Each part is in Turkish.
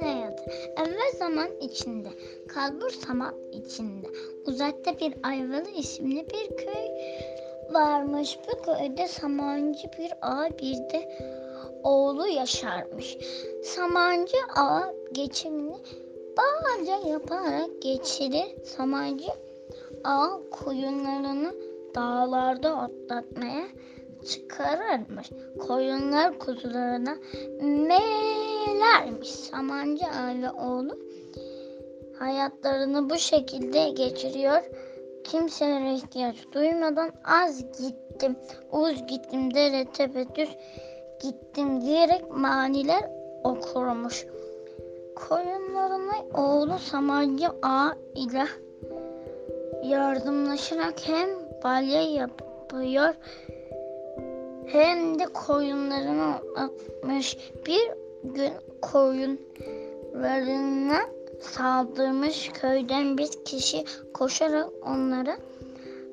Günün hayatı. Evvel zaman içinde, kalbur saman içinde. Uzakta bir Ayvalı isimli bir köy varmış. Bu köyde samancı bir ağa bir de oğlu yaşarmış. Samancı ağa geçimini bağca yaparak geçirir. Samancı ağa koyunlarını dağlarda otlatmaya çıkarırmış. Koyunlar kuzularına melermiş. Samancı ve oğlu hayatlarını bu şekilde geçiriyor. Kimselere ihtiyaç duymadan az gittim, uz gittim, dere tepe düz gittim diyerek maniler okurmuş. Koyunlarına oğlu Samancı Ağa ile yardımlaşarak hem balya yapıyor hem de koyunlarını atmış. Bir gün koyunlarına saldırmış köyden bir kişi koşarak onlara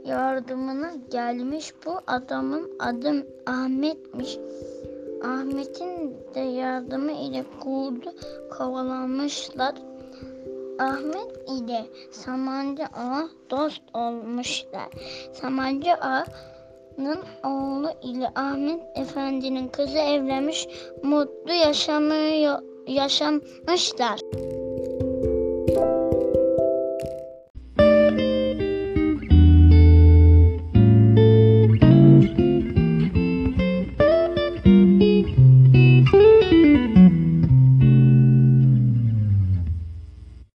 yardımına gelmiş. Bu adamın adı Ahmet'miş. Ahmet'in de yardımı ile kurdu kovalanmışlar. Ahmet ile Samancı Ağa dost olmuşlar. Samancı Ağa'nın oğlu ile Ahmet Efendi'nin kızı evlenmiş, mutlu yaşamıyor, yaşamışlar.